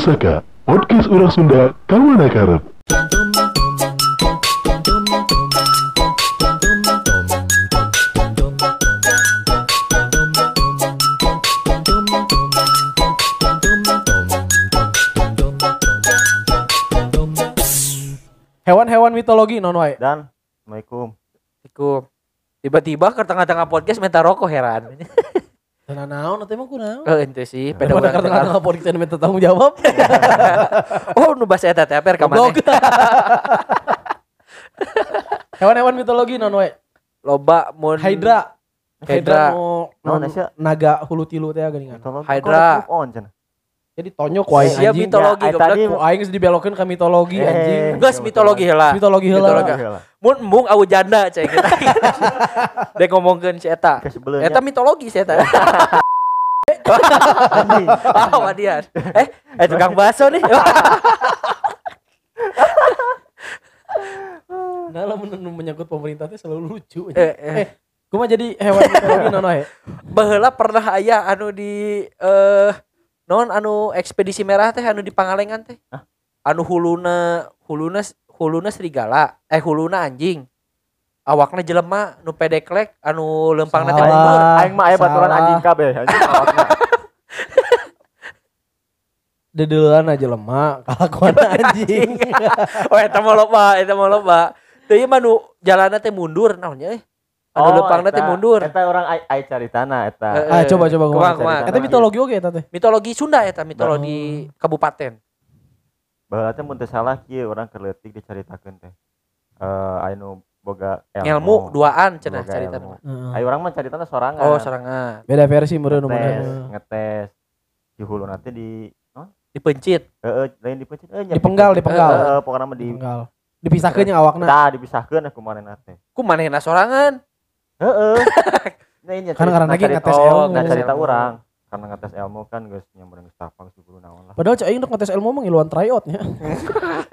Pusaka, podcast orang Sunda, kawan karep. Hewan-hewan mitologi non wae. Dan Assalamualaikum. Assalamualaikum. Tiba-tiba ke tengah-tengah podcast minta rokok heran. Tenan naon atuh emang kunaon? Oh ente sih, Pada pada ke tengah-tengah podcast minta tanggung jawab. Oh, nu bahasa eta teh apa rekaman Goblok. Hewan-hewan mitologi non wae. Loba mun Hydra. Hydra. nu- Sia? naga hulu tilu teh geuningan. Hydra. on cenah. Jadi tonyok ku aing Sia anjing. mitologi Ya, goblok. tadi Ku aing geus dibelokeun ka mitologi Eh. anjing. Geus mitologi heula. Mitologi heula. Mun embung awu janda cek kita. Dek ngomongkeun si eta. Eta mitologi si eta. Ah, wadian. Eh, eh tukang bakso nih. Nah, lamun nu menyangkut pemerintah teh selalu lucu. Eh, eh. Eh, kumaha jadi hewan mitologi non wae? Baheula pernah aya anu di eh non anu ekspedisi merah teh anu di Pangalengan teh. Anu huluna huluna huluna serigala, eh huluna anjing. Awakna jelema nu pedeklek anu lempangna teh Salah. mundur. Aing mah aya baturan anjing kabeh, anjing awakna. Dedelan aja lemah, kalakuan anjing. oh eta mah loba, eta mah loba. Teu mah nu jalanna teh mundur naonnya eh. Anu lempangna teh eta- mundur. Eta orang ai ai caritana eta. Eh, Ah, coba coba Kumaha, kumaha. Eta mitologi oge eta teh. Mitologi Sunda eta mitologi kabupaten. Baheula teh mun teu salah kieu urang keur leutik dicaritakeun teh. Eh anu boga ilmu. Ilmu duaan cenah carita mah. Ayo urang mah caritana sorangan. Oh, sorangan. Beda versi meureun umumna. ngetes. Di hulu nanti di Dipencit. heeh lain dipencet eh Dipenggal, dipenggal. Heeh, pokokna mah di. Dipisahkeun yang awakna. tah dipisahkeun aku manehna teh. Ku manehna sorangan. Heeh. Nah, Karena karena lagi ngetes Oh, ilmu. nggak cerita orang karena ngetes ilmu kan guys nyamperin geus tapang suku naon lah Padahal cek aing dok ngetes ilmu mah ngiluan tryout nya.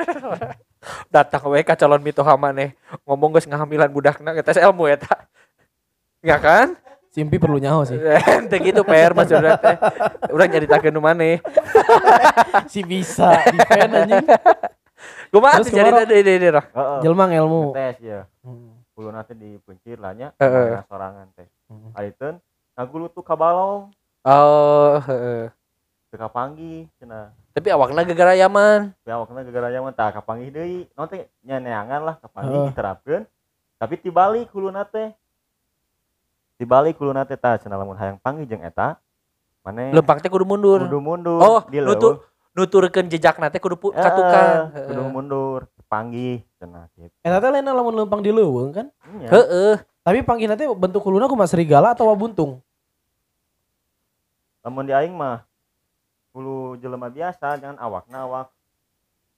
Datang we ka calon mitoha maneh. Ngomong geus ngahamilan budakna ngetes ilmu eta. Ya kan? Simpi perlu nyaho sih. Teh gitu PR mas udah teh. Urang nyaritakeun nu maneh. si bisa defend anjing. Kumaha tuh cerita deui deui deui Jelma ngelmu. ngetes ya Hmm. Kulo nanti dipencir lah nya Heeh. mana sorangan teh Hmm. Aliteun ngagulu tuh kabalong Oh, heeh. teu kapanggih cenah Tapi awakna gegara yaman. tapi awakna gara-gara nya tah kapanggih deui naon teh nya neangan lah kapanggih Heeh. diterapkeun tapi tibalik kuluna teh tibalik kuluna teh tah cenah lamun hayang panggih jeung eta mane Lempang teh kudu mundur. kudu mundur Oh, nutur nuturkeun jejakna teh kudu pu- ka tukang. Eh, kudu mundur panggih cenah gitu Eta teh lainna lamun lempang di leuweung kan. Nya. Heeh. Tapi panggilna teh bentuk kuluna kumaha serigala atau buntung. lamun di aing mah hulu jelema biasa jangan awakna awak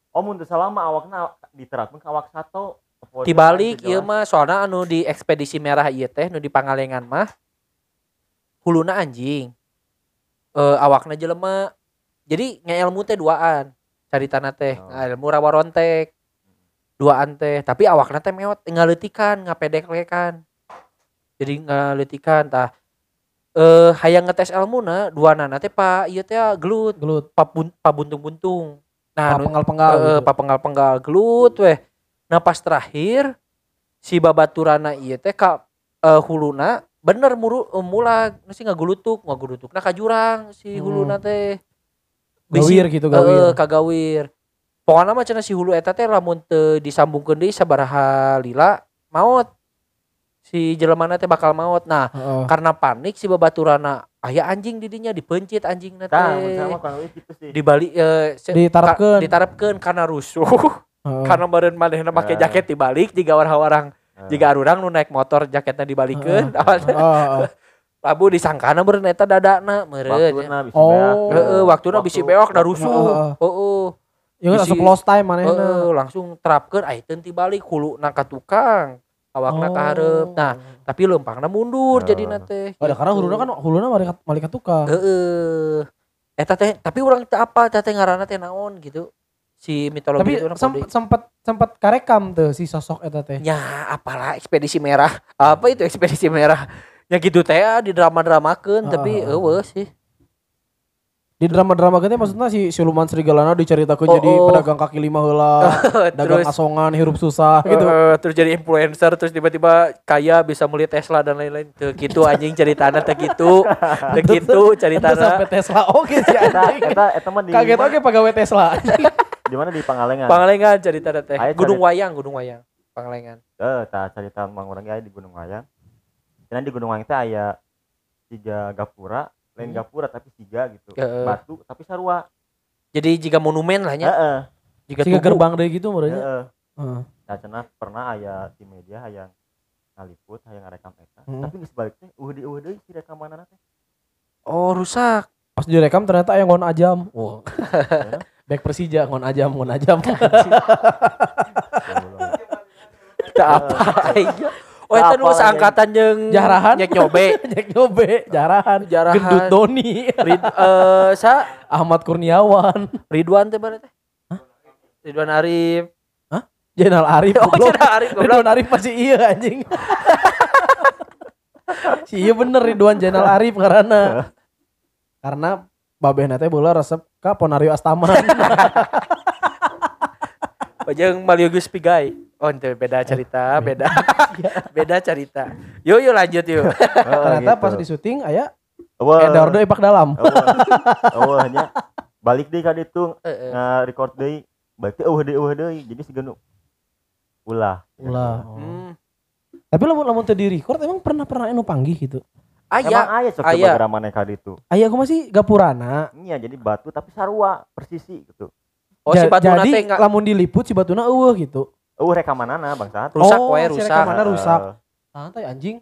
oh mun mah awakna diterapkeun ka awak sato Tibalik ieu mah soalna anu di ekspedisi merah ieu teh nu di Pangalengan mah huluna anjing. Eh awakna jelema. Jadi ngeilmu teh duaan. Caritana teh, Oh. ilmu rawa rontek. Duaan teh, tapi awakna teh meot ngaleutikan, ngapedek-lekan. Jadi ngaleutikan tah eh hayang ngetes ilmuna duanana teh pa ieu teh gelut, Gelut. pa bun- pa buntung-buntung. Nah, nu- Penggal-penggal. Heeh, gitu. papenggal-penggal gelut weh. Nah pas terakhir si babaturana ieu teh ka eh, huluna bener muru eh, mulag nu sih ngagulutuk ngagulutukna ka jurang si Hmm. huluna teh Gawir gitu gawir. kagawir pokokna mah cenah si hulu eta teh lamun teu disambungkeun deui sabaraha lila maot si jelemana teh bakal maot nah karena panik si babaturana aya anjing di dinya dipencit mun teh di balik eh, se- Ditarapkeun. ka- ditarapkeun karena rusuh. Heeh. karena meureun manehna make jaket dibalik jika warang-warang Eh, jika arurang nu naik motor jaketnya dibalikeun Heeh. Heeh. labu disangkana meureun eta dadana meureun. Waktuna bisa Oh. heeh waktuna bisi beok da Heeh. rusuh heeh Ya kan asup lost time manehna. heeh langsung terapkeun ai teu tibalik huluna ka tukang awakna ka hareup nah tapi lempangna mundur Eh. jadina teh Oh. Ada karena gitu. huluna kan huluna malaikat malaikat tukang. heeh eta teh tapi urang teh apa teh ngaranna teh naon gitu si mitologi Tapi itu urang sempat sempat sempat karekam tuh si sosok eta teh. Ya apalah ekspedisi merah. Apa itu ekspedisi merah? Ya gitu teh ah, di drama-dramakeun Ah, tapi ah, ah. eueuh sih. Di drama-drama gitu maksudnya si siluman serigalana diceritakan Oh, jadi oh. pedagang kaki lima heula, dagang terus asongan hirup susah gitu. eh, terus jadi influencer terus tiba-tiba kaya bisa beli Tesla dan lain-lain tuh gitu anjing ceritana teh gitu teh gitu Itu ceritana sampai Tesla oke sih Eta anjing. eta eta mah di Kaget oke pegawai Tesla. di mana di Pangalengan. Pangalengan ceritana teh Gunung cerita- Wayang Gunung Wayang Pangalengan Eh, tah cerita mang urang ge aya di Gunung Wayang. Dan di Gunung Wayang teh aya tiga gapura, lain Hmm. gapura tapi tiga gitu. Heeh. Batu tapi sarua. jadi jika monumen lah nya Heeh. jika Siga tugu. gerbang deh gitu menurutnya. Heeh. Heeh. Nah, cenah pernah aya di media hayang ngaliput, hayang ngarekam eta. Hmm. Tapi geus balik teh eueuh deui eueuh deui si rekamanana teh. oh rusak Pas direkam ternyata yang ngon ajam. Wah. Ya. Back Persija ngon ajam, ngon ajam. Kita apa aja oh itu lagi? seangkatan jeung Jarahan. nyek nyobe Nyek nyobe, jarahan, Jarahan. gendut Doni, Rid, eh, sa Ahmad Kurniawan, Ridwan teh berarti Ridwan Arif Jenal Arif. oh. Ridwan Arif. Ridwan Arif masih iya anjing. si iya bener Ridwan Jenal Arif karena karena babehna teh bola resep ka Ponario Astaman. Oh, jeung Malius Pigai. Oh, ente beda cerita, beda. beda cerita. Yuk, yuk lanjut yuk. ternyata gitu. pas di syuting aya Eueuh. Edward Epak dalam. Eueuh hanya balik deui ka ditu Heeh. nga-record deui. Balik teh eueuh deui eueuh deui. Jadi si genu ulah. Ulah. Hmm. Tapi lamun lamun teu di record emang pernah pernah anu panggih gitu. Aya, Emang aya sok aya. coba maneh ka ditu. Aya aku masih gapurana. Iya, jadi batu tapi sarua persisi gitu. Oh si Ja- Batuna jadi teh enggak lamun diliput si Batuna eueuh gitu. Eueuh rekamanana bangsat. rusak Oh, wae si rusak. rekamanana Heeh. rusak. Santai anjing.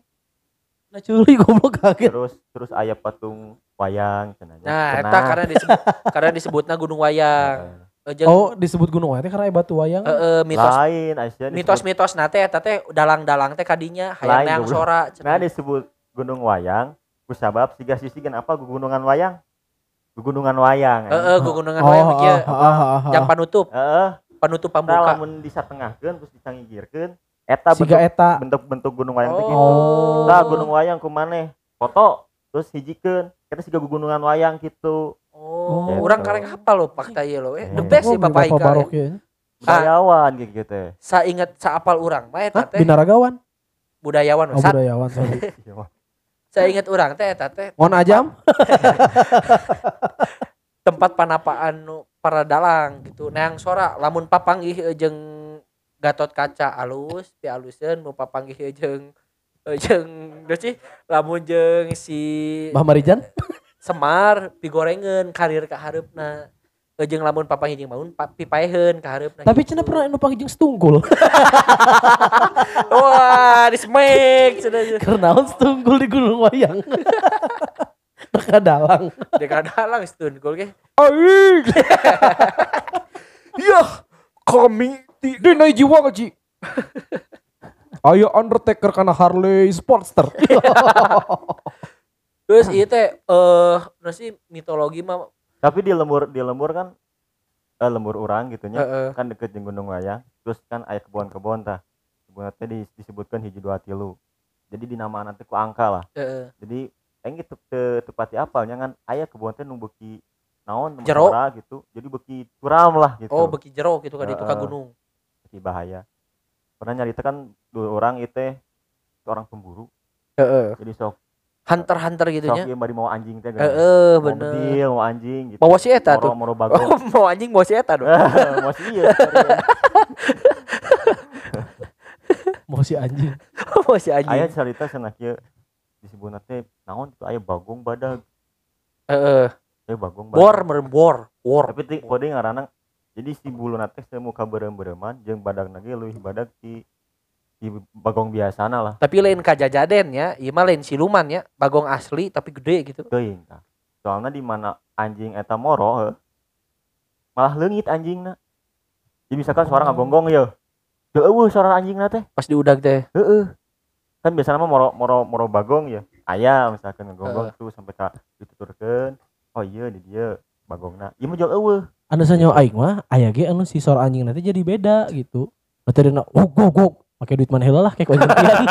Nah curi goblok kaget. Terus terus aya patung wayang cenah. Nah, eta karena disebut karena disebutna Gunung Wayang. Eh, jeung Oh disebut gunung Wayang karena aya batu wayang. heeh, mitos lain Aisyah mitos-mitos nate eta teh dalang-dalang teh kadinya hayang neang sora. Nah disebut Gunung Wayang, ku sabab siga sisigan apa gugunungan wayang? Gugunungan wayang. Heeh, gugunungan Oh, wayang kieu. ah, ah, ah, ah. Yang panutup, Heeh, panutup tah pambuka. lamun disatengahkeun terus dicanggigirkeun eta Siga bentuk eta. bentuk-bentuk gunung wayang teh Oh. gitu. Tah gunung wayang kumaneh? Foto terus hijikeun. Kita siga gugunungan wayang gitu. Oh, Gitu. urang karek hafal lo fakta ieu lo. Eh, the Eh. best sih Oh, Bapak Bapak Ika. Barok ya. ya. Budayawan gitu gitu teh. Sainget saapal urang mah eta teh Binaragawan. budayawan. Oh budayawan sorry. sainget urang teh eta teh Ngon ajam? tempat panapaan para dalang gitu. Neang sora lamun papanggih eh, jeung Gatot kaca alus, pi aluseun mau papanggih eh, jeung eh, jeung deui sih lamun jeung si Mbah Marijan? Semar pigorengeun karir ka hareupna. Jeung lamun papanggih jeung Maun pa- pipaeheun ka hareupna. Tapi cenah pernah anu panggil jeung Stungkul. Wah, di. Karena Stungkul di Gunung Wayang. Dekat dalang. Deka dalang stungkul ge. Aing. Iya, kami Di naik jiwa kaji. Ayo Undertaker karena Harley Sportster. Terus ieu teh eh uh, sih mitologi mah Tapi di lembur di lembur kan eh, lembur urang gitu nya. heeh. kan deket jeung gunung wayang terus kan aya kebon-kebon tah teh dis- disebutkan hiji dua tilu jadi di nama nanti ku angka lah Heeh. jadi aing gitu te tepati apalnya kan aya kebon teh nu beuki naon Jero. gitu jadi beuki curam lah gitu Oh, beki jero gitu kan itu ka Heeh. gunung. beuki bahaya pernah nyarita kan dua orang itu teh seorang pemburu Heeh. jadi sok Hunter-hunter gitu sok nya. ieu bari mau anjing teh Heeh, mau bener. bedil mau anjing gitu Bawa si eta tuh. moro moro Oh, bagong mau anjing mau si eta dong. mau sih iya Mau si anjing. mau si anjing. aya cerita cenah kieu disebutna teh naon itu aya bagong badag Heeh. aya bagong badag Bor meureun bor. Bor. tapi ti kode ngaranna jadi si bulu nate muka berem-bereman jeung badag lagi leuwih badag si si bagong biasana lah. Tapi lain kajajaden ya, ieu mah lain siluman ya, bagong asli tapi gede gitu. teuing tah soalnya di mana anjing eta moro heuh, malah leungit anjingna jadi misalkan suara ngagonggong ya eueuh suara anjingna teh. Pas diudag teh. heeh. Kan biasanya mah moro moro moro bagong ya aya misalkan ngagonggong tuh sampai ka dituturkeun. Oh iya di dia bagongna ieu mah jeung eueuh Anu sanyo aing mah aya ge anu si sor anjing nanti jadi beda gitu. Nanti wuk wuk wuk pakai duit mana lah kayak koin gantian.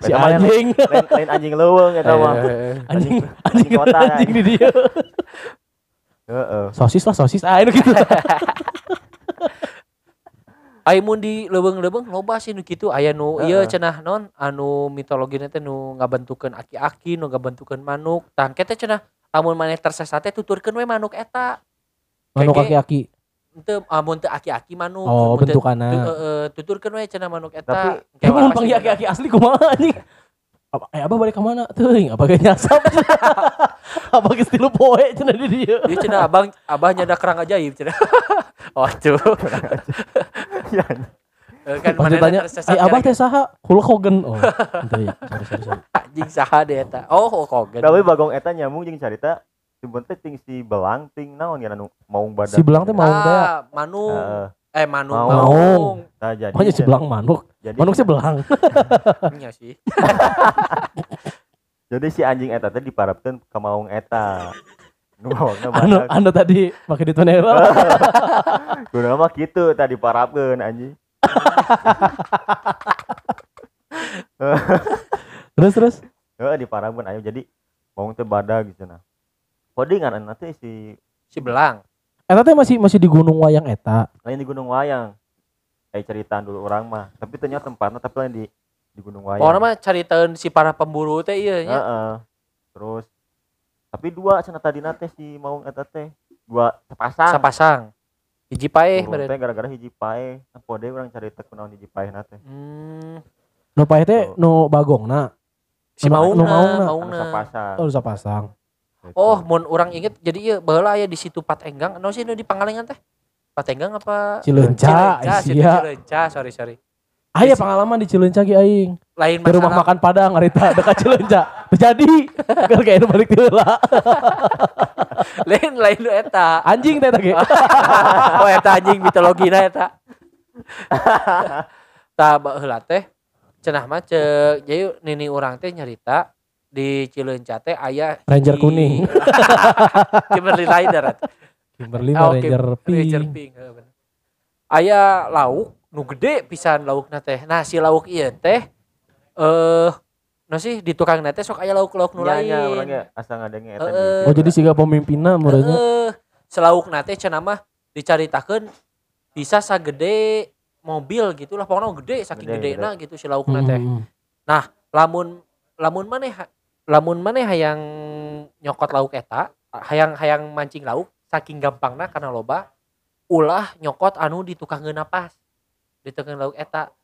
si anjing. lain, lain anjing leuweung eta mah Anjing Anjing- anjing anjing kota, anjing di dia. heeh Sosis lah sosis. Ah itu gitu. Mun di leuweung-leuweung loba sih nu kitu aya nu ieu cenah non anu mitologi teh nu ngabentukeun aki-aki nu ngabentukeun manuk tah kita cenah lamun maneh tersesat teh tuturkeun we manuk eta Manuk aki-aki. Teu amun teu aki-aki manuk Oh, bentukanna. teu- heeh, tuturkeun we cenah manuk eta Tapi- Eh, pasti panggil aki-aki asli kumaha anjing? Apa eh abah balik ke mana? Teuing, apa ge nyasap. apa ge stilu poe cenah di dia. Ieu cenah abang abah nyada kerang ajaib cenah oh tuh Ya, Eh, kan ditanya, tersesat "Eh abah teh saha?" Hulk Hogan. Oh, ente ya. Sorry, sorry, sorry. anjing saha deh eta oh Hulk Hogan tapi bagong eta nyambung jeung carita Cuman teh ting si belang ting naon ya anu maung badak Si belang teh mau teh. ah manung Heeh. eh manung Maung. manung Nah, jadi Pokoknya si belang manuk. jadi, Manuk sih belang. Iya sih jadi si anjing eta teh diparapkeun ka maung eta nu Anu badak anu tadi pakai duit mana heula. kudu mah kitu tadi diparapkeun anjing Terus terus. heeh diparapkeun ayo jadi maung teh badak gitu nah Kodingan nanti si si belang. Eta teh masih masih di Gunung Wayang eta. lain di Gunung Wayang. Kayak ceritaan dulu orang mah. Tapi ternyata tempatnya tapi lain di di Gunung Wayang. Orang mah caritaeun si para pemburu teh ieu nya Heeh. terus tapi dua cenah tadi teh si maung eta teh. Dua sepasang. Sapasang hiji paeh beren teh gara-gara hiji pae nah pode orang cerita kunaon hiji pae teh. Hmm. Nu pae teh nu bagongna. si Nu- nu maungna maungna. anu sapasang Oh, bisa pasang. Gitu. Oh mun orang inget jadi ieu baheula aya di situ Patenggang no sih nu di Pangalengan teh Patenggang apa Cileunca, Cileunca, sia. Cileunca, sorry sorry. Aya pengalaman di Cileunca ge aing. Lain Di rumah masalah. makan Padang harita dekat Cileunca. Terjadi. Keur kayak nu balik heula. lain lain lu eta. Anjing teh eta ge. oh eta anjing mitologina eta. Tah baheula teh cenah mah ceuk jadi nini urang teh nyarita di Cileunca teh aya Ranger hiji- kuning. Kimberly Rider. Kimberly oke, Ranger Ranger pink. pink. heeh, bener. Aya lauk nu gede pisan laukna teh. Nah si lauk ieu teh eh no sih di tukang teh sok aya lauk-lauk nu Nya lain. nya orangnya asa ngadenge eta Heeh. Oh jadi siga pemimpinna meureunnya. Heeh. Selauk nate cenah mah dicaritakeun bisa sagede mobil gitu lah pokoknya gede saking Gede, gede na gitu si lauk nate. Hmm. Lamun lamun maneh ha- lamun maneh hayang nyokot lauk eta, hayang hayang mancing lauk saking gampangna karena loba ulah nyokot anu di tukang napas. Di tukang lauk eta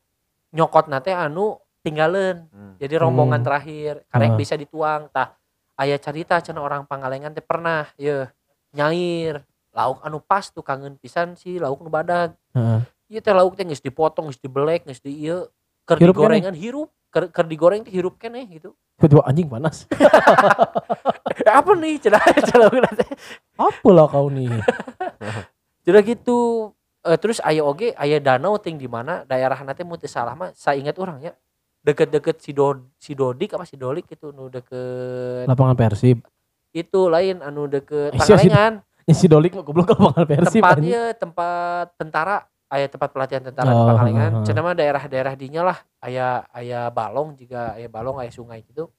nyokot nate anu tinggalin Hmm. jadi rombongan Hmm. terakhir karek Ah. bisa dituang tah aya cerita cenah orang Pangalengan teh pernah ye nyair lauk anu pas tuh kangen pisan si lauk nu badag Heeh. ieu teh lauk teh geus dipotong geus dibelek geus di ieu keur Hirup digorengan hirup keur keur digoreng teh hirup keneh gitu. Tiba-tiba anjing panas. Eh, apa nih? Lauk teh Apa lah kau nih? cenah gitu Eh, terus aya oge aya danau ting di mana daerah nanti mau salah mah saya ingat orangnya deket-deket si Do, si Dodik apa si Dolik gitu nu deket Lapangan Persib. itu lain anu deket Eh, sia, si- Pangalengan. Ya si Dolik mah goblok ke lapangan Persib tempatnya tempat tentara aya tempat pelatihan tentara di Oh, Pangalengan heeh. cenah mah daerah-daerah dinya lah. Aya aya balong juga aya balong aya sungai gitu.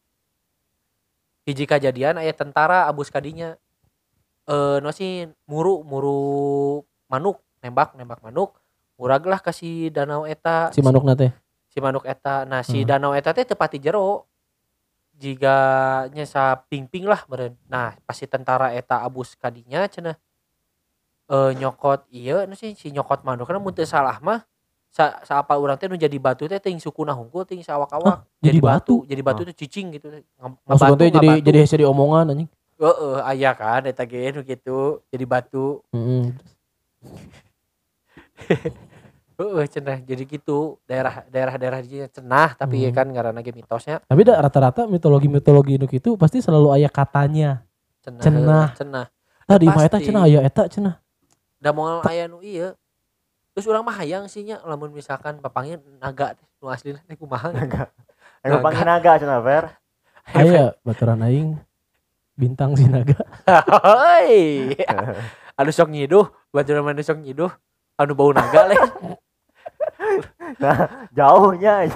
Hiji kejadian aya tentara abus kadinya eh no sih muru muru manuk nembak nembak manuk. Murag lah kasih danau eta. Si manuk nate. si manuk eta. Nah si Hmm. danau eta teh tepati jero. Jika nyesa ping-ping lah meren nah pasti tentara eta abus kadinya cenah eh nyokot iya nu sih si nyokot manuk karena mun teu salah mah sa, sa apa urang teh nu jadi batu teh ting sukuna hungkul ting sawak-awak jadi batu? jadi batu teh cicing gitu Maksudnya teh jadi jadi hese diomongan anjing. Heeh, aya kan eta ge gitu jadi batu Heeh. heeh cenah jadi gitu daerah daerah daerah dinya cenah tapi ya Hmm. kan ngaranna ge mitosnya Tapi da rata-rata mitologi-mitologi nu kitu pasti selalu aya katanya. cenah Cenah. cenah Tadi mah eta cenah aya eta cenah. Da moal aya nu ieu terus urang mah hayang sih nya lamun misalkan papangnya naga nu aslina teh kumaha naga Ayo panggil naga cenah Fer Aya baturan aing bintang si naga. Hoi. anu sok nyiduh baturan mana sok nyiduh anu bau naga leh nah jauhnya.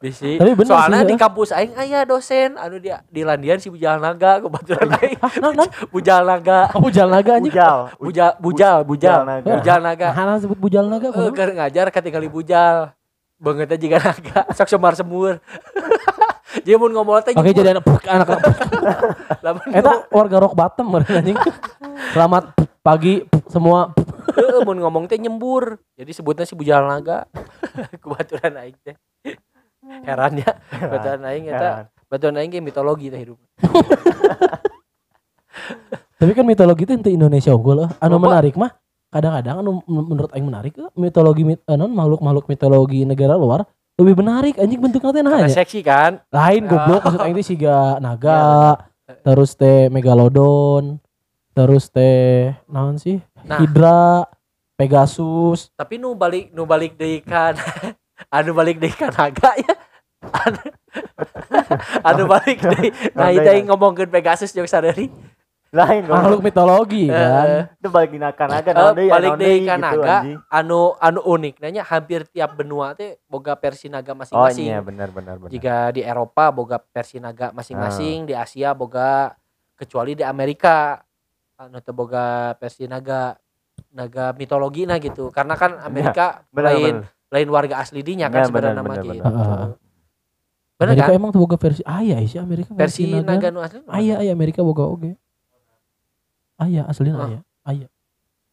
Bisi. Tapi bener Soalnya sih, di ya. kampus aing aya dosen anu dia di Landian si Bujal Naga kebetulan aing. Hah, non, non. Bujal Naga. Kamu jalan naga anjing. bujal Bujal bujal bujal. Naga. Bujal Naga. Nah, sebut bujal naga. Keur ngajar ketinggali bujal. Bangetnya juga naga, sok semar semur. Dia mun ngomong teh Oke jadi anak anak lamun Eta warga rock bottom meureun anjing. Selamat pagi semua. Heeh, mun ngomong teh nyembur. Jadi sebutnya si bujal naga. Kebetulan aing teh. Heran ya, batuan aing eta, batuan aing ge mitologi teh hidup. Tapi kan mitologi itu ente Indonesia unggul eh. Anu menarik mah kadang-kadang anu men- menurut aing menarik eh, mitologi mit, non makhluk-makhluk mitologi negara luar lebih menarik anjing bentuknya teh nah Karena ya. seksi kan. Lain goblok maksud aing teh siga naga, terus teh megalodon, terus teh naon sih? Nah. Hidra, Pegasus. Tapi nu balik nu balik deui kan anu balik deui kan naga ya. Anu, anu balik deui. Nah, itu ya. yang ngomongkeun Pegasus jeung sadari. lain dong Makhluk mitologi Eh, kan. itu balik dinakan aja Eh, balik deui ka gitu Anu anu unik nanya hampir tiap benua teh boga versi naga oh masing-masing. iya benar benar benar Jika di Eropa boga versi naga masing-masing, di Asia boga kecuali di Amerika anu teu boga versi naga naga mitologi nah gitu. Karena kan Amerika benar lain benar lain warga asli dinya kan Ya, sebenarnya benar, gitu. benar. Bener Amerika kan? emang tuh boga versi aya sih Amerika Versi naga nu asli. Aya aya Amerika boga oge. Aya aslinya Hah? aya. Aya.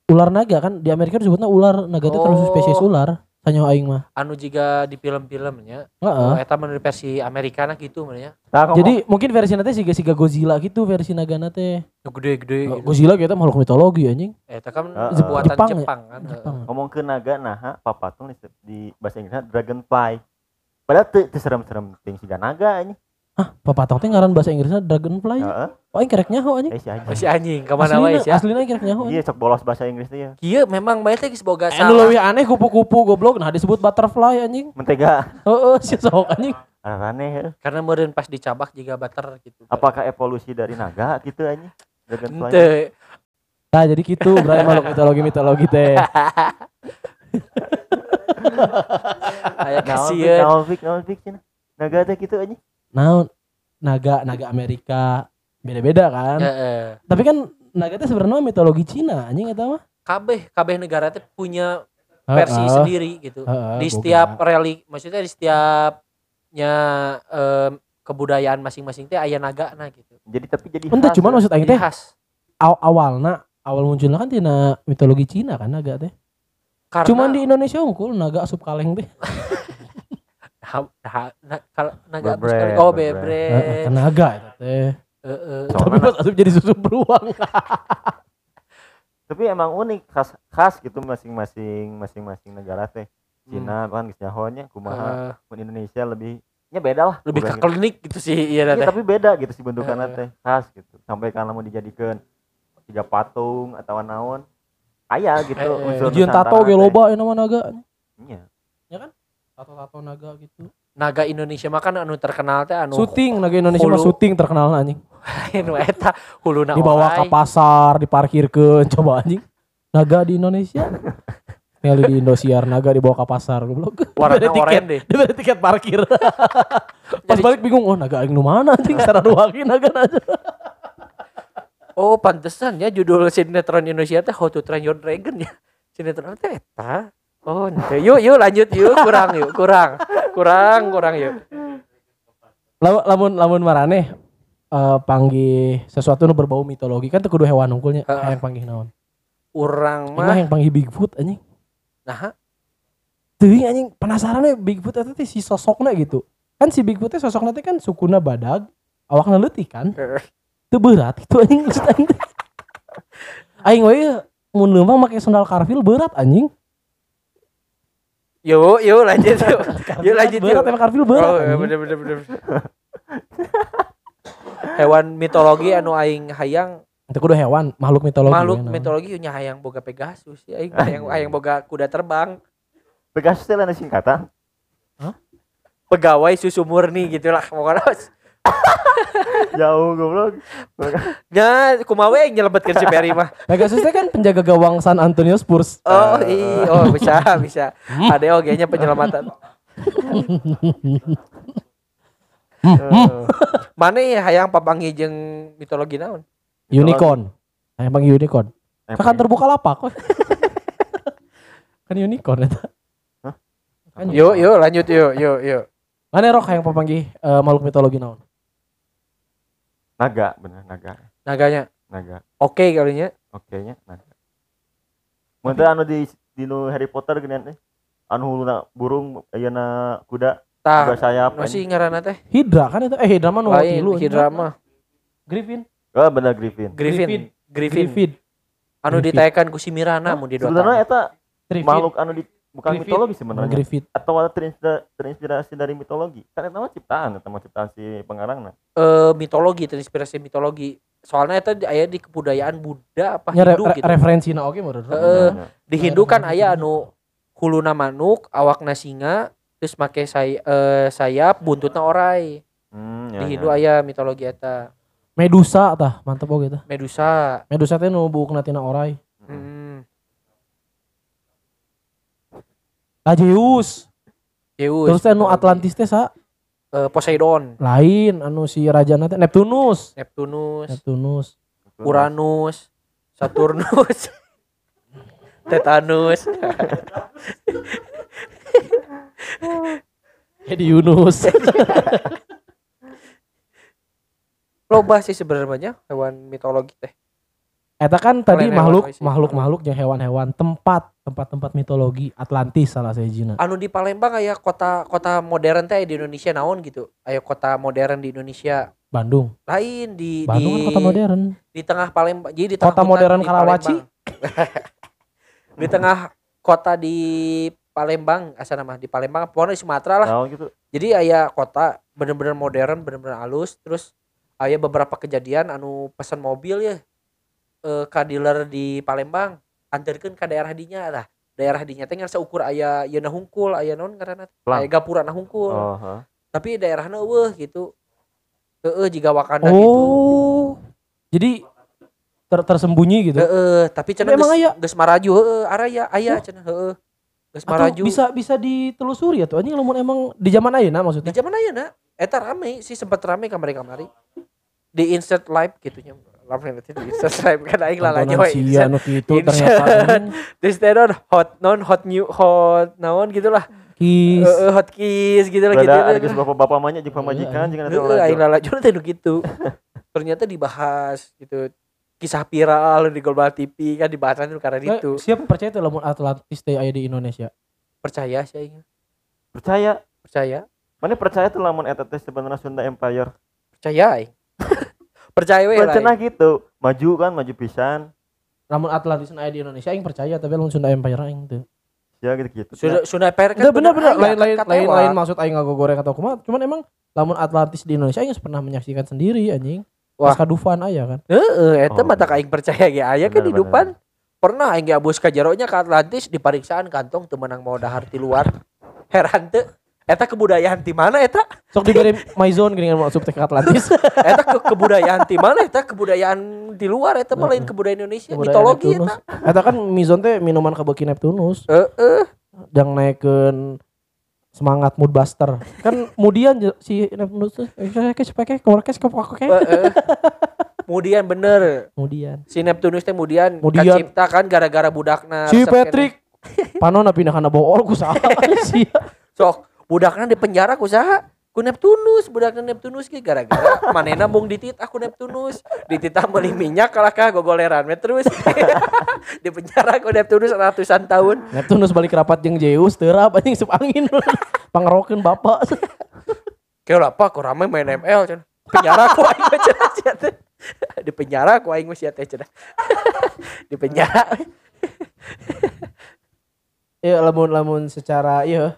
Ular naga kan di Amerika disebutnya ular naga itu termasuk Oh. spesies ular. Sanyo aing mah. Anu juga di film-filmnya. Heeh. Oh, eta menurut versi Amerikana gitu ya. Nah, ngomong- Jadi mungkin versi nanti siga siga Godzilla gitu versi naga nate. Nu gede-gede gitu. Godzilla kita makhluk mitologi anjing. Eta kan Heeh. buatan Jepang Jepang, ya? kan. Jepang. ngomong ke naga nah papatung di, bahasa Inggrisnya dragonfly padahal teu teu serem-serem ting siga naga anjing Ah, papatong teh ngaran bahasa Inggrisnya dragonfly. heeh Oh, aing kerek nyaho anjing. eh si anjing Masih anjing ke mana wae Aslina, ya. aslina kerek nyaho. iya sok bolos bahasa Inggris teh ya Kieu memang bae teh geus boga Anu salah. leuwih aneh kupu-kupu goblok nah disebut butterfly anjing. mentega Heeh, sih sok anjing. aneh heuh. Karena meureun pas dicabak juga butter gitu. apakah evolusi dari naga gitu anjing dragonfly. Nah, jadi gitu berarti makhluk mitologi mitologi teh. Aya kasieun. naga teh gitu anjing Nah, naga naga Amerika beda-beda kan. Heeh. Tapi kan naga itu sebenarnya mitologi Cina anjing eta mah. Kabeh kabeh negara teh punya versi Heeh. sendiri gitu. Heeh, di boga. setiap relik maksudnya di setiapnya em, kebudayaan masing-masing teh aya naga nah gitu. jadi tapi jadi Ente khas, cuman ya. maksud aing teh khas. aw- awalna awal munculnya kan tina mitologi Cina kan naga teh. Karena Cuman di Indonesia unggul naga asup kaleng teh. ha- ha- na- kal- naga sekali. Oh bebret. kan naga eta teh. Heeh. Soalnya Tapi pas asup jadi susu beruang. tapi emang unik khas khas gitu masing-masing masing-masing negara teh Cina kan geus nyahonya kumaha mun Indonesia lebih nya beda lah lebih ke klinik gitu sih iya Iya, teh. tapi beda gitu sih bentukannya Heeh. teh khas gitu sampai karena mau dijadikan tiga patung atau naon aya gitu unsur Ujian tato ge loba nama naga. Iya. Tato-tato naga gitu. Naga Indonesia mah kan anu terkenal teh anu Syuting naga Indonesia mah syuting terkenal anjing. anu eta huluna Dibawa ke pasar, diparkirkeun coba anjing. Naga di Indonesia. Tinggal di Indosiar naga dibawa ke pasar goblok. warna oranye deh. diberi tiket parkir. Pas Jadi- balik bingung, oh naga aing nu mana anjing secara ruangi naga aja. Oh, pantesan ya judul sinetron Indonesia teh How to Train Your Dragon ya. Sinetron teh eta. Oh, ente. yuk yuk lanjut yuk, kurang yuk, kurang. Kurang, kurang yuk. Lamun lamun lamun marane eh panggih sesuatu nu berbau mitologi kan kudu hewan unggulnya Heeh. hayang panggih naon. Urang mah yang panggih Bigfoot anjing. nah Teuing anjing penasaran we Bigfoot eta teh si sosokna gitu. Kan si Bigfoot teh sosokna teh kan sukuna badag, awakna leutik kan. Teu berat itu anjing maksud aing we mun leumpang make sandal karfil berat anjing. Yuk yuk lanjut yuk. Yuk lanjut yuk. berat emang karfil berat. Oh, iya, bener bener bener. Hewan mitologi anu aing hayang Itu kudu hewan, makhluk mitologi. makhluk naon. mitologi nya hayang boga Pegasus ya aing hayang hayang boga kuda terbang Pegasus teh lain singkatan pegawai susu murni gitu lah pokoknya Jauh goblok. Nya kumaha we nyelebetkeun si Perry mah. Pegasus kan penjaga gawang San Antonio Spurs. Oh, iya, oh bisa, bisa. Ada oge nya penyelamatan. Eh, Mana ya hayang papangi jeung mitologi naon? Unicorn. Nah, emang unicorn. Kan terbuka lapak kok. kan unicorn eta. Kan Yuk, yuk lanjut yuk, yuk, yuk. Mana rok yang papanggih eh, makhluk mitologi naon? Naga, bener naga. Naganya. Naga. Oke kalinya. Oke nya naga. Mun teh anu di di nu Harry Potter geunan teh. Anu huluna burung ayeuna kuda Tah, dua sayap. nu sih ngaranna teh? Hydra kan itu eh Hydra mah nu Lain tilu. Hydra mah. Griffin. Oh, bener Griffin. Griffin. Griffin. Griffin. Anu Griffin. ditaekan ku si Mirana mun di Sebenarnya eta makhluk anu di bukan Griffin. mitologi sebenarnya Griffin. atau terinspirasi, terinspirasi dari mitologi kan itu mah ciptaan itu mah ciptaan si pengarangna Eh mitologi terinspirasi mitologi. Soalnya itu aya di kebudayaan Buddha apa re- Hindu re- gitu. referensi na oke menurut. Nah, Di Hindu kan aya anu huluna manuk, awakna singa, terus make say, eh, sayap, buntutna orai. hmm, ya, Di ya. Hindu aya mitologi eta. Medusa tah, mantep oge tah. Medusa. Medusa teh nu buukna tina orai. Hmm. Zeus. Zeus. Terus teh nu Atlantis teh sa Eh, Poseidon, lain anu si rajana teh Neptunus. Neptunus, Neptunus. Uranus, Saturnus, Tetanus. Jadi Yunus. Loba sih sebenarnya hewan mitologi teh. Eta kan tadi Selain hewan, makhluk makhluk makhluk yang hewan-hewan tempat tempat-tempat mitologi Atlantis salah saya jina. Anu di Palembang aya kota kota modern teh di Indonesia naon gitu. Ayo kota modern di Indonesia Bandung. lain di Bandung di kan kota modern. di tengah Palembang. Jadi di tengah Kota modern Karawaci. Di tengah kota di Palembang asa nama di Palembang pokoknya di Sumatera lah. Nah, gitu Jadi aya kota bener-bener modern, bener-bener halus, terus aya beberapa kejadian anu pesan mobil ya eh ka dealer di Palembang antarkeun ka daerah dinya lah. Daerah dinya teh ngan seukur aya yeuna hungkul, aya naon ngaranna? teh? Plang. Aya gapurana hungkul. oh ha. Tapi daerahna eueuh gitu. Heeh jiga Wakanda gitu. Oh. Jadi ter tersembunyi gitu. Heeh, tapi cenah emang geus aya? geus maraju heeh, araya aya cenah heeh. Geus maraju. bisa bisa ditelusuri ya tuh anjing lamun emang di zaman ayeuna Di maksudnya. zaman ayeuna eta rame sih sempat rame kamari-kamari. Di insert live gitunya. Lamun nanti di live kan aing lalanya we sia insert. anu kitu ternyata non hot non hot new hot naon gitulah. Kiss. Heeh, hot kiss gitu lah gitu. Berada ada geus bapak-bapak mah nya jeung pamajikan jeung anu Heeh, aing lalaju teh nu gitu. Ternyata dibahas gitu. Kisah viral di Global TV kan dibahas itu karena Eh, itu. siapa percaya tuh lamun Atlantis teh aya di Indonesia? Percaya sih aing. percaya Percaya. mana percaya tuh lamun eta teh sebenarnya Sunda Empire Percaya aing. Percaya we lah. Aing. gitu maju kan maju pisan Lamun Atlantis aya di Indonesia aing percaya tapi lamun Sunda Empire aing teu. ya gitu gitu Sudah sudah per kan Udah bener bener lain lain kan lain lain maksud aing ngagogoreng atau kumaha cuman emang lamun Atlantis di Indonesia aing geus pernah menyaksikan sendiri anjing. Wah. Pas kadufan aya kan. Heeh, eta Oh. mata aing percaya ge aya kan di depan. Pernah aing ge abus ka jeronya ke Atlantis diperiksaan kantong teu meunang mau dahar ti luar. Heran teu. Eta kebudayaan ti mana eta? Sok diberi my zone geuningan masuk teh ke Atlantis. Eta ke kebudayaan ti mana eta? Kebudayaan di luar eta mah lain kebudayaan Indonesia, Kebudayaan mitologi Neptunus. eta. Eta kan mizon teh minuman kebeki Neptunus Heeh. yang naikkeun semangat mood buster. Kan kemudian si Neptunus eh kes pake korkes kepake. Heeh. Kemudian bener Kemudian si Neptunus teh kemudian Kemudian- kacipta kan gara-gara budakna si. Patrick panona pindah kana bool ku saha sih. sok budakna di penjara ku saha? Ku Neptunus budakna Neptunus ge gara-gara manena bung ditit aku Neptunus. Dititah meuli minyak kalah ka gogoleran we terus. Di penjara ku Neptunus ratusan tahun. Neptunus balik rapat jeung Zeus teurap anjing sup angin. Pangerokeun bapak. kayak apa kok rame main ML cenah. Penjara ku aing cenah di penjara ku aing mah sia teh cenah. Di penjara. Iya lamun lamun secara iya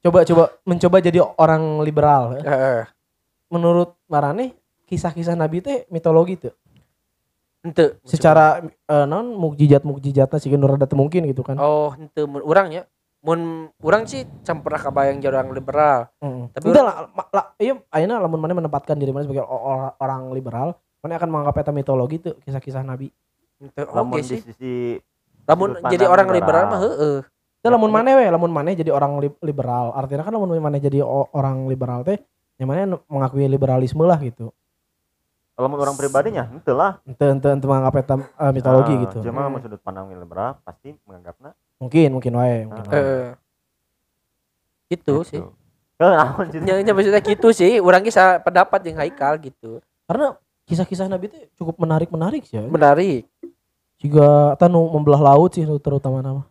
coba coba mencoba jadi orang liberal. heeh Menurut Marane kisah-kisah Nabi teh mitologi tuh. henteu Secara eh, non mukjizat mukjizatnya sih rada teu mungkin gitu kan. oh henteu mun urang nya mun orang sih pernah kabayang jadi orang liberal Heeh. Tapi orang- lah, lah, iya ayeuna lamun mana menempatkan diri mana sebagai orang liberal, mana akan menganggap eta mitologi tuh kisah-kisah nabi. Itu Lamun oke di sih sisi lamun jadi orang liberal. liberal mah heeh Ya lamun mana we, lamun mana jadi orang li- liberal. Artinya kan lamun mana jadi orang liberal teh yang mana mengakui liberalisme lah gitu. kalau orang pribadinya ente lah Ente ente ente menganggap eta eh, mitologi Ah, gitu. cuma Hmm. sudut pandang liberal pasti menganggapnya Mungkin mungkin wae, mungkin Ah. wae. heeh gitu sih Kalau naon sih? Ya, ya, maksudnya gitu sih orang kisah pendapat yang Haikal gitu Karena kisah-kisah nabi itu cukup menarik-menarik sih ya. menarik Juga eta nu membelah laut sih nu terutama nama.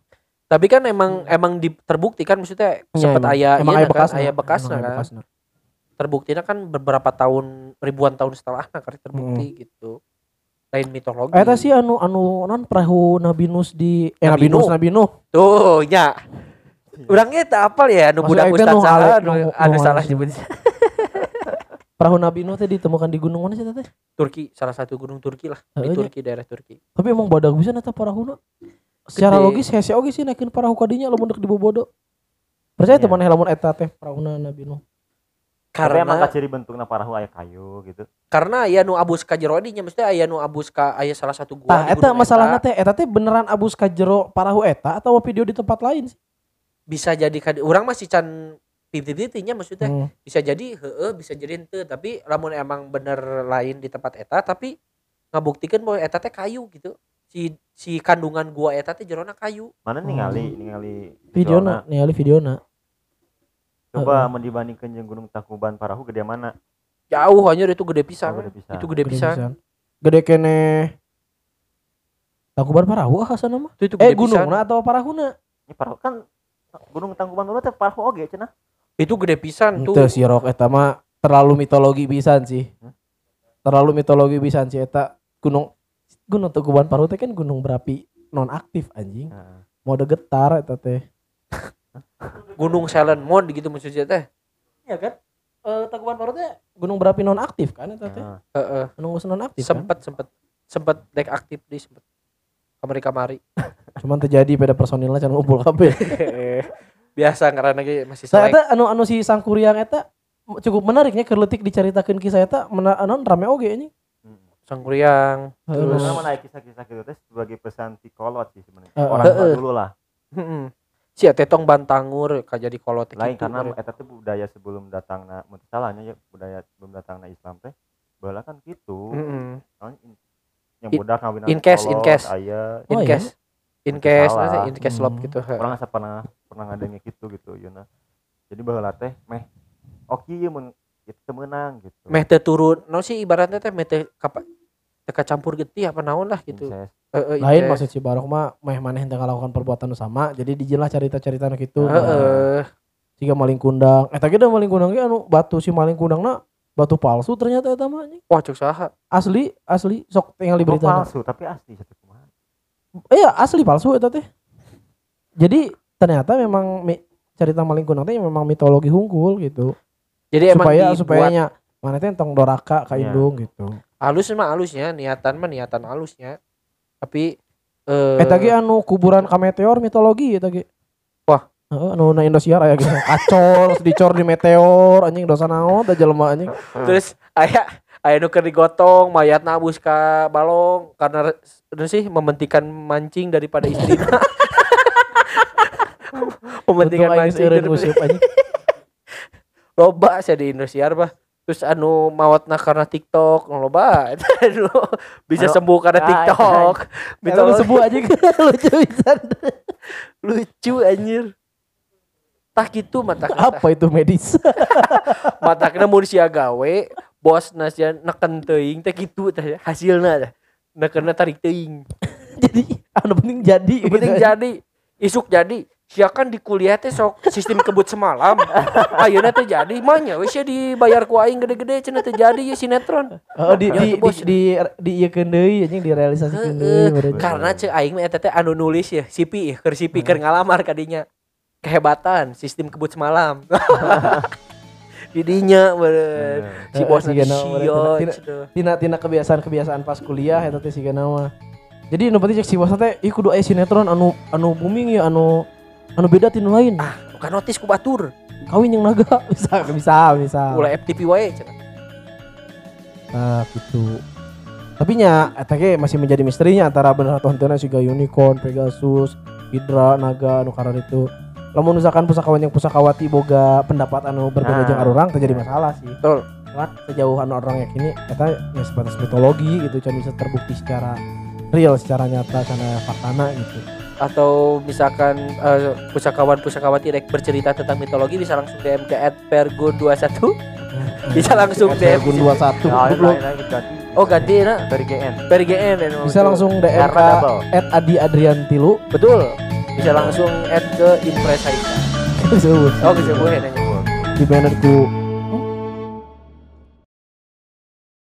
Tapi kan emang emang di, terbukti kan maksudnya sempat emang. ayah emang iya aya kan, bekasna. ayah bekasna Emang aya kan bekasna. terbuktinya kan beberapa tahun ribuan tahun setelahnya kan terbukti Hmm. gitu lain mitologi Eta sih anu anu non perahu Nabi Nus di eh Nabi Nus. Nabi Nuh. tuh nya Orangnya tak apal ya, anu budak itu ustad nu salah, anu, nu- anu nu salah anu nyebut. Perahu Nabi Nuh teh ditemukan di gunung mana sih teh? Turki, salah satu gunung Turki lah, di. Turki daerah Turki. Tapi emang badag bisa eta parahuna. Secara Gede. logis hese oge sih naikin perahu kadinya lamun dek di Bobodo. Percaya teu maneh lamun eta teh parahuna Nabi Nuh. Tapi emang Karena ciri bentuknya parahu aya kayu gitu. karena aya nu abus ka jero dinya mesti aya nu abus ka aya salah satu gua Tah di eta masalahna teh eta teh beneran abus ka jero perahu eta atau video di tempat lain sih? bisa jadi ka urang masih can pipit-pipitnya maksudnya Hmm. bisa jadi heeh bisa jadi ente tapi lamun emang bener lain di tempat eta tapi ngabuktikan bahwa eta teh kayu gitu si si kandungan gua eta teh jerona kayu Mana ningali ningali Videona, ningali videona. Coba mun dibandingkeun jeung Gunung Tangkuban Parahu gede mana? jauh hanya itu gede pisan Oh, gede pisan. itu gede pisan Gede kene Tangkuban Parahu ah sana mah. itu, itu Eh gede pisan gunungna atau parahuna? Ini parahu kan Gunung Tangkuban dulu teh parahu oge cenah. itu gede pisan tuh Itu si Rok eta mah terlalu mitologi pisan sih. Terlalu mitologi pisan sih eta gunung Gunung Tangkuban Parahu teh kan gunung berapi non aktif anjing. Heeh. Mode getar eta teh. gunung silent mode gitu maksudnya teh Iya kan? Eh Tangkuban Parahu teh gunung berapi non aktif kan eta teh. Heeh. Gunung non aktif kan. sempet sempet sempet dek aktif di sempet kamari kamari Cuman terjadi pada personilnya can ngumpul kabeh. biasa karena lagi masih Nah, selek eta anu anu si Sangkuriang eta cukup menariknya keur leutik dicaritakeun kisah eta mena anu rame oge anjing. Sangkuriang Terus- terus Karena mana kisah-kisah gitu teh sebagai pesan psikolog sih sebenarnya. Heeh. Orang tua Heeh. dulu lah. heeh. si tetong bantangur jadi kolot Lain gitu, karena eta teh budaya sebelum datangna mun salahnya ya budaya sebelum datangna Islam teh baheula kan gitu. Heeh. In- yang In- budak ngawin in case, in case. aya Oh, in iya? case in case salah. nanti in case love Hmm. gitu heeh. orang asa pernah pernah ngadenge gitu gitu yeuna. Jadi baheula teh meh oke ieu mun itu teh meunang gitu. meh teu turun no sih ibaratnya teh meh teu kapa teu kacampur getih apa naon lah gitu Lain maksud si Barok mah meh maneh teu ngalakukan perbuatan sama. Jadi dijelas cerita-cerita nu kitu. Heeh. Siga maling kundang. Eta ge da maling kundang ge anu batu si maling kundangna batu palsu ternyata eta mah anjing. wah cek saha Asli, asli sok tinggal di berita. palsu tapi asli satu kumaha. Iya, asli palsu eta teh. Jadi ternyata memang mi- cerita maling kundang teh memang mitologi hungkul gitu. jadi emang supaya dibuat supaya nya mana teh entong doraka ka Iya. indung gitu. halus mah halusnya niatan mah niatan halusnya tapi eh Eta ge anu kuburan ka meteor mitologi eta ge. Wah. Heeh, anu na Indosiar aya gitu. Terus dicor di meteor anjing dosa naon da jelema anjing. terus aya aya nu keur digotong mayat nabus ka balong karena itu sih mementingkan mancing daripada mementingkan Untung aing mancing daripada- loba sih di Indosiar bah terus anu mawatna karena TikTok loba Anu, bisa Anu, sembuh karena ah, TikTok Eta Mitologi. lu sebut anjing lucu pisan. lucu anjir tah gitu mata Apa itu medis? mata kena sia gawe bos nasian neken teuing teh kitu teh hasilna teh nekena tarik teuing jadi anu penting jadi. Penting gitu. jadi isuk jadi sia kan di kuliah teh sok sistem kebut semalam. Ayeuna teh jadi. Manya we sia dibayar ku aing gede-gede cenah teh jadi ya sinetron. Oh di Ya, di di bos. di di ieukeun deui anjing direalisasikeun deui karena cek aing mah eta teh anu nulis ya sipi ya keur sipi keur ngalamar kadinya. Kehebatan sistem kebut semalam. Didinya beureun si bos si Gana sio beureun. Tina- tina kebiasaan-kebiasaan pas kuliah eta teh siga nama. Jadi nu penting cek si bos teh ih kudu aya sinetron anu anu booming ya anu anu beda tinu lain. Ah bukan notis ku batur. Kawin yang naga. Bisa bisa bisa. Ulah FTP wae nah gitu. Tapi nya eta ge masih menjadi misterinya antara bener atau henteu siga unicorn Pegasus Hydra naga anu karar itu. Lamun misalkan pusakawan yang pusakawati boga pendapat anu berbeda Nah. jeung arurang terjadi masalah sih. Betul. Cuman sejauh anu orang yakini eta ya sebatas mitologi gitu can bisa terbukti secara real secara nyata sana faktana gitu atau misalkan eh, pusakawan-pusakawati rek bercerita tentang mitologi bisa langsung DM ke @pergun21 bisa langsung DM Gun 21 Nah, lain goblok. lain lagi ganti oh ganti na dari GN. PRGN ya, bisa langsung DM ke at Adi Adrian Tilu. Betul. Bisa langsung add ke impress Haika disebut oh bisa gue nanya di banner ku